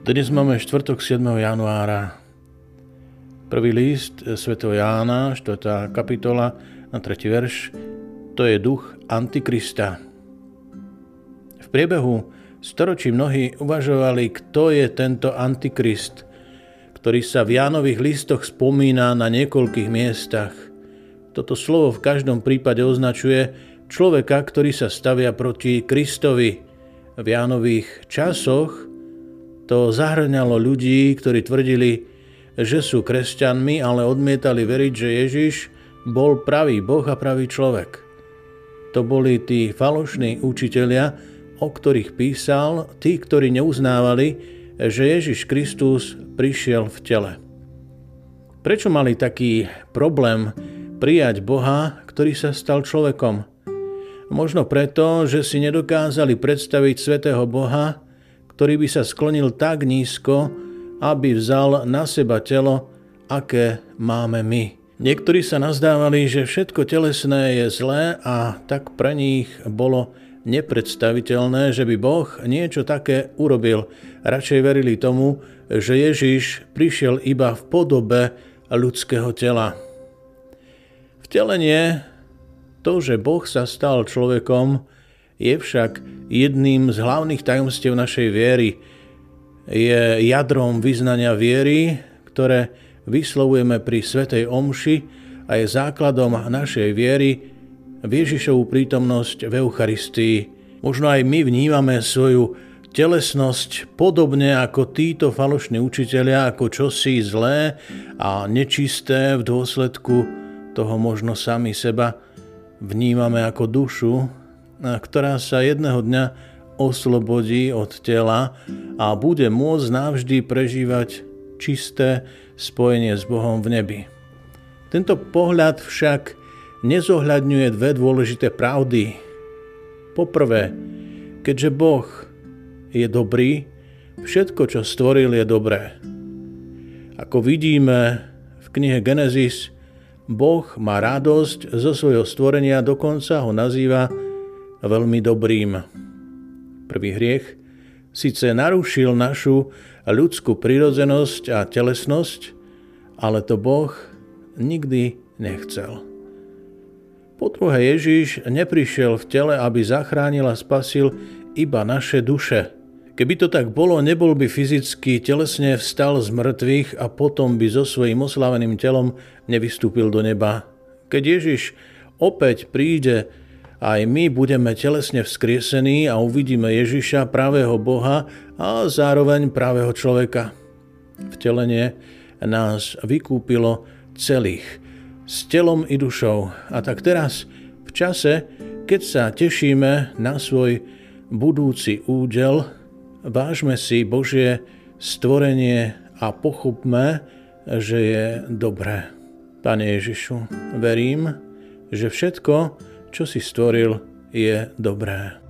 Dnes máme štvrtok 7. januára. Prvý list sv. Jána, 4. kapitola, na 3. verš, to je duch Antikrista. V priebehu storočí mnohí uvažovali, kto je tento Antikrist, ktorý sa v Jánových listoch spomína na niekoľkých miestach. Toto slovo v každom prípade označuje človeka, ktorý sa stavia proti Kristovi. V Jánových časoch to zahrňalo ľudí, ktorí tvrdili, že sú kresťanmi, ale odmietali veriť, že Ježiš bol pravý Boh a pravý človek. To boli tí falošní učitelia, o ktorých písal, tí, ktorí neuznávali, že Ježiš Kristus prišiel v tele. Prečo mali taký problém prijať Boha, ktorý sa stal človekom? Možno preto, že si nedokázali predstaviť svetého Boha, ktorý by sa sklonil tak nízko, aby vzal na seba telo, aké máme my. Niektorí sa nazdávali, že všetko telesné je zlé a tak pre nich bolo nepredstaviteľné, že by Boh niečo také urobil. Radšej verili tomu, že Ježiš prišiel iba v podobe ľudského tela. Vtelenie, to, že Boh sa stal človekom, je však jedným z hlavných tajomstiev našej viery. Je jadrom vyznania viery, ktoré vyslovujeme pri Svetej Omši a je základom našej viery v Ježišovú prítomnosť v Eucharistii. Možno aj my vnímame svoju telesnosť podobne ako títo falošní učitelia, ako čosi zlé a nečisté v dôsledku toho možno sami seba vnímame ako dušu, ktorá sa jedného dňa oslobodí od tela a bude môcť navždy prežívať čisté spojenie s Bohom v nebi. Tento pohľad však nezohľadňuje dve dôležité pravdy. Poprvé, keďže Boh je dobrý, všetko, čo stvoril, je dobré. Ako vidíme v knihe Genesis, Boh má radosť zo svojho stvorenia, dokonca ho nazýva veľmi dobrým. Prvý hriech síce narušil našu ľudskú prirodzenosť a telesnosť, ale to Boh nikdy nechcel. Po druhé, Ježíš neprišiel v tele, aby zachránil a spasil iba naše duše. Keby to tak bolo, nebol by fyzicky telesne vstal z mŕtvych a potom by so svojím oslaveným telom nevystúpil do neba. Keď Ježiš opäť príde aj my budeme telesne vzkriesení a uvidíme Ježiša, pravého Boha a zároveň pravého človeka. Vtelenie nás vykúpilo celých, s telom i dušou. A tak teraz, v čase, keď sa tešíme na svoj budúci údel, vážme si Božie stvorenie a pochopme, že je dobré. Pane Ježišu, verím, že všetko, čo si stvoril, je dobré.